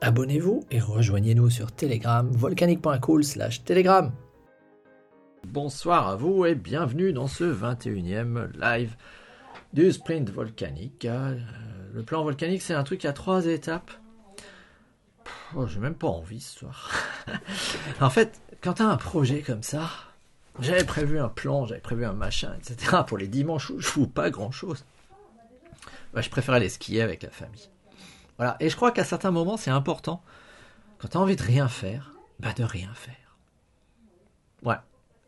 Abonnez-vous et rejoignez-nous sur Telegram, volcanique.cool slash Telegram. Bonsoir à vous et bienvenue dans ce 21e live du sprint volcanique. Euh, le plan volcanique, c'est un truc à trois étapes. Oh, j'ai même pas envie ce soir. en fait, quand tu as un projet comme ça, j'avais prévu un plan, j'avais prévu un machin, etc. Pour les dimanches où je fous pas grand chose. Bah, je préfère aller skier avec la famille. Voilà. Et je crois qu'à certains moments, c'est important, quand tu as envie de rien faire, bah de rien faire. Ouais.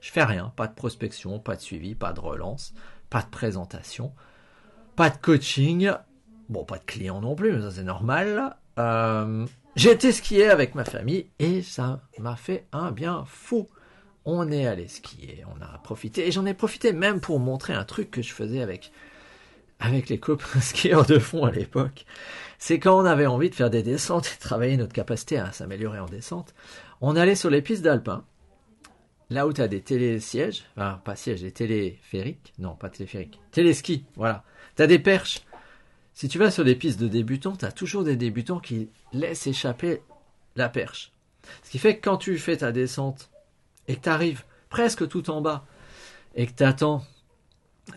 Je fais rien. Pas de prospection, pas de suivi, pas de relance, pas de présentation, pas de coaching. Bon, pas de client non plus, mais ça c'est normal. Euh, j'ai été skier avec ma famille et ça m'a fait un bien fou. On est allé skier, on a profité. Et j'en ai profité même pour montrer un truc que je faisais avec, avec les copains skieurs de fond à l'époque c'est quand on avait envie de faire des descentes et de travailler notre capacité à s'améliorer en descente, on allait sur les pistes d'alpin, là où tu as des télésièges, enfin pas sièges, des téléphériques, non pas téléphériques, téléskis, voilà. Tu as des perches. Si tu vas sur les pistes de débutants, tu as toujours des débutants qui laissent échapper la perche. Ce qui fait que quand tu fais ta descente et que tu arrives presque tout en bas et que tu attends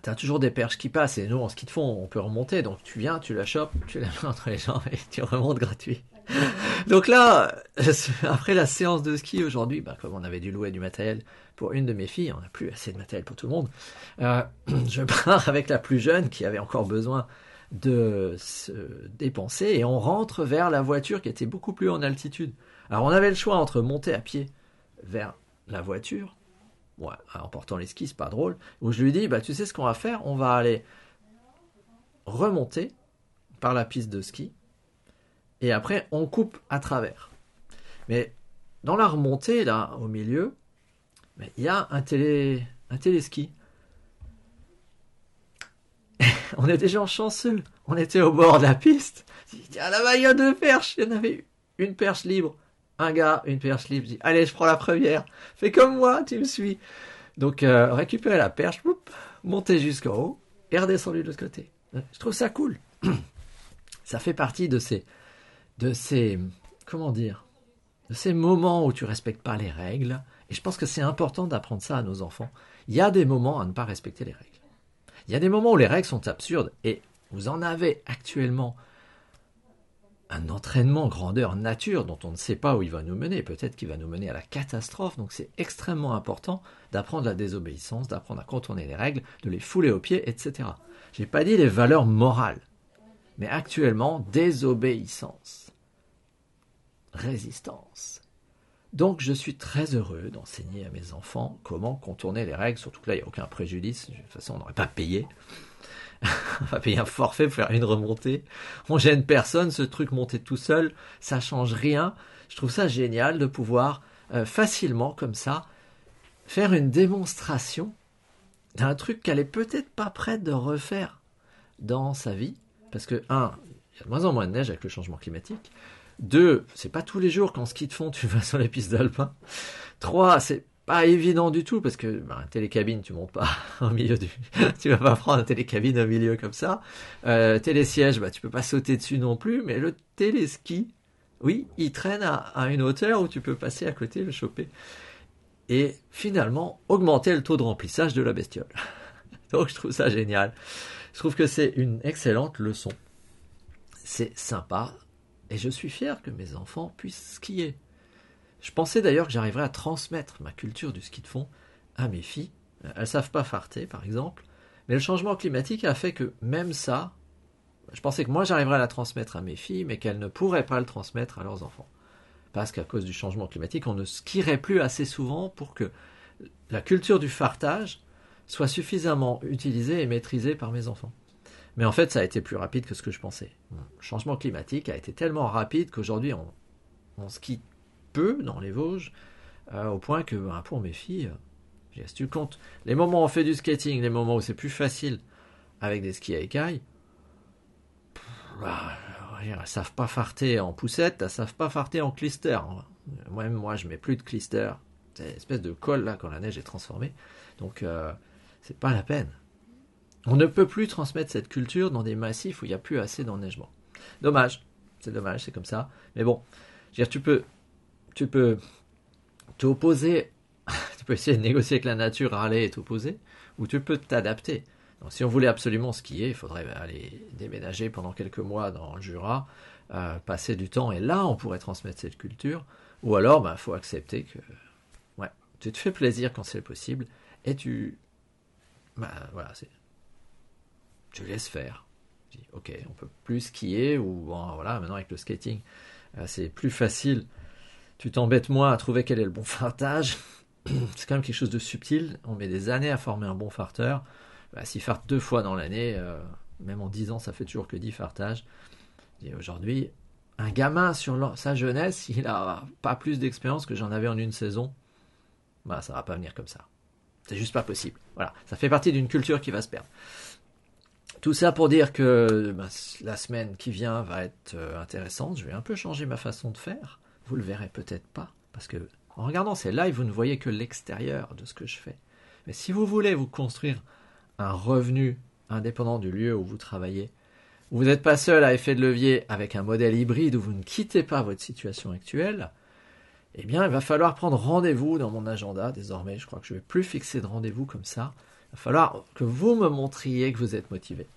tu as toujours des perches qui passent et nous en ski de fond on peut remonter. Donc tu viens tu la chopes tu la mets entre les jambes et tu remontes gratuit. Donc là après la séance de ski aujourd'hui bah, comme on avait dû louer du matériel pour une de mes filles on n'a plus assez de matériel pour tout le monde euh, je pars avec la plus jeune qui avait encore besoin de se dépenser et on rentre vers la voiture qui était beaucoup plus en altitude. Alors on avait le choix entre monter à pied vers la voiture en portant les skis, c'est pas drôle, où je lui dis, bah, tu sais ce qu'on va faire? On va aller remonter par la piste de ski, et après, on coupe à travers. Mais dans la remontée, là, au milieu, il y a un, télé, téléski. on était déjà chanceux. On était au bord de la piste. Il y a deux perches. Il y en avait une perche libre un gars, une perche libre, dit allez, je prends la première. Fais comme moi, tu me suis. Donc euh, récupérer la perche, monter jusqu'en haut et redescendre de l'autre côté. Je trouve ça cool. ça fait partie de ces, de ces, comment dire, de ces moments où tu respectes pas les règles. Et je pense que c'est important d'apprendre ça à nos enfants. Il y a des moments à ne pas respecter les règles. Il y a des moments où les règles sont absurdes et vous en avez actuellement un entraînement grandeur nature dont on ne sait pas où il va nous mener, peut-être qu'il va nous mener à la catastrophe, donc c'est extrêmement important d'apprendre la désobéissance, d'apprendre à contourner les règles, de les fouler aux pieds, etc. J'ai pas dit les valeurs morales, mais actuellement désobéissance, résistance. Donc je suis très heureux d'enseigner à mes enfants comment contourner les règles, surtout que là il n'y a aucun préjudice, de toute façon on n'aurait pas payé. on va payer un forfait pour faire une remontée. On gêne personne, ce truc monté tout seul, ça change rien. Je trouve ça génial de pouvoir euh, facilement, comme ça, faire une démonstration d'un truc qu'elle est peut-être pas prête de refaire dans sa vie. Parce que, un, il y a de moins en moins de neige avec le changement climatique. Deux, c'est pas tous les jours qu'en ski de fond tu vas sur les pistes d'alpin. Trois, c'est pas évident du tout parce que bah, télécabine tu montes pas au milieu du tu vas pas prendre un télécabine au milieu comme ça. Euh, télésiège bah tu peux pas sauter dessus non plus mais le téléski oui il traîne à, une hauteur où tu peux passer à côté le choper. Et finalement augmenter le taux de remplissage de la bestiole. Donc je trouve ça génial. Je trouve que c'est une excellente leçon. C'est sympa et je suis fier que mes enfants puissent skier je pensais d'ailleurs que j'arriverais à transmettre ma culture du ski de fond à mes filles. Elles savent pas farter, par exemple. Mais le changement climatique a fait que même ça, je pensais que moi j'arriverais à la transmettre à mes filles, mais qu'elles ne pourraient pas le transmettre à leurs enfants. Parce qu'à cause du changement climatique, on ne skierait plus assez souvent pour que la culture du fartage soit suffisamment utilisée et maîtrisée par mes enfants. Mais en fait, ça a été plus rapide que ce que je pensais. Le changement climatique a été tellement rapide qu'aujourd'hui, on, on skie peu dans les Vosges, euh, au point que ben, pour mes filles, si tu comptes les moments où on fait du skating, les moments où c'est plus facile avec des skis à écailles, bah, elles savent pas farter en poussette, elles savent pas farter en clister. Moi-même, moi, je mets plus de clister. C'est une espèce de colle là quand la neige est transformée. Donc, euh, c'est pas la peine. On ne peut plus transmettre cette culture dans des massifs où il n'y a plus assez d'enneigement. Dommage. C'est dommage, c'est comme ça. Mais bon, dire, tu peux, tu peux t'opposer, tu peux essayer de négocier avec la nature, râler et t'opposer, ou tu peux t'adapter. Donc, si on voulait absolument skier, il faudrait aller déménager pendant quelques mois dans le Jura, euh, passer du temps, et là, on pourrait transmettre cette culture. Ou alors, il bah, faut accepter que, ouais, tu te fais plaisir quand c'est possible, et tu, bah, voilà, c'est, tu laisses faire. Tu dis, ok, on peut plus skier, ou voilà, maintenant avec le skating, euh, c'est plus facile. Tu t'embêtes moins à trouver quel est le bon fartage. c'est quand même quelque chose de subtil. On met des années à former un bon farteur. Bah, S'il farte deux fois dans l'année, euh, même en dix ans, ça fait toujours que dix fartages. Et aujourd'hui, un gamin sur sa jeunesse, il a pas plus d'expérience que j'en avais en une saison. Bah, ça va pas venir comme ça. C'est juste pas possible. Voilà, ça fait partie d'une culture qui va se perdre. Tout ça pour dire que bah, la semaine qui vient va être euh, intéressante. Je vais un peu changer ma façon de faire. Vous le verrez peut-être pas, parce que en regardant ces lives, vous ne voyez que l'extérieur de ce que je fais. Mais si vous voulez vous construire un revenu indépendant du lieu où vous travaillez, vous n'êtes pas seul à effet de levier avec un modèle hybride où vous ne quittez pas votre situation actuelle, eh bien, il va falloir prendre rendez-vous dans mon agenda. Désormais, je crois que je ne vais plus fixer de rendez-vous comme ça. Va falloir que vous me montriez que vous êtes motivé.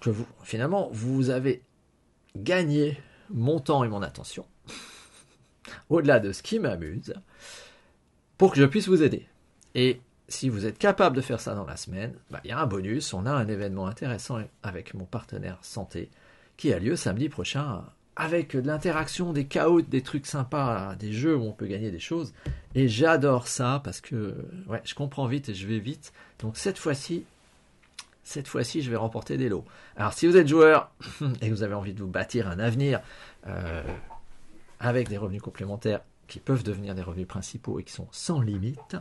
Que vous, finalement, vous avez gagné mon temps et mon attention, au-delà de ce qui m'amuse, pour que je puisse vous aider. Et si vous êtes capable de faire ça dans la semaine, bah, il y a un bonus. On a un événement intéressant avec mon partenaire santé qui a lieu samedi prochain avec de l'interaction, des chaos, des trucs sympas, des jeux où on peut gagner des choses. Et j'adore ça parce que ouais, je comprends vite et je vais vite. Donc cette fois-ci, cette fois-ci, je vais remporter des lots. Alors si vous êtes joueur et que vous avez envie de vous bâtir un avenir euh, avec des revenus complémentaires qui peuvent devenir des revenus principaux et qui sont sans limite,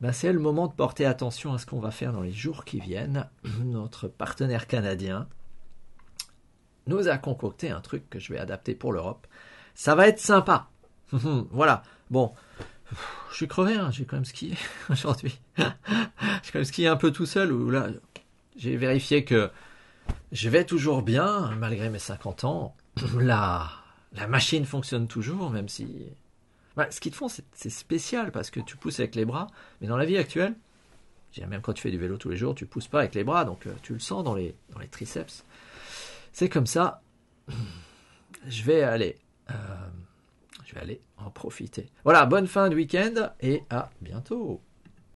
ben, c'est le moment de porter attention à ce qu'on va faire dans les jours qui viennent. Notre partenaire canadien nous a concocté un truc que je vais adapter pour l'Europe. Ça va être sympa. voilà. Bon, je suis crevé, hein. j'ai quand même skié aujourd'hui. j'ai quand même skié un peu tout seul. Ou là, j'ai vérifié que je vais toujours bien malgré mes 50 ans. La, la machine fonctionne toujours, même si bah, ce qu'ils te font, c'est spécial parce que tu pousses avec les bras, mais dans la vie actuelle, même quand tu fais du vélo tous les jours, tu pousses pas avec les bras, donc euh, tu le sens dans les, dans les triceps. C'est comme ça. Je vais aller, euh, je en profiter. Voilà, bonne fin de week-end et à bientôt.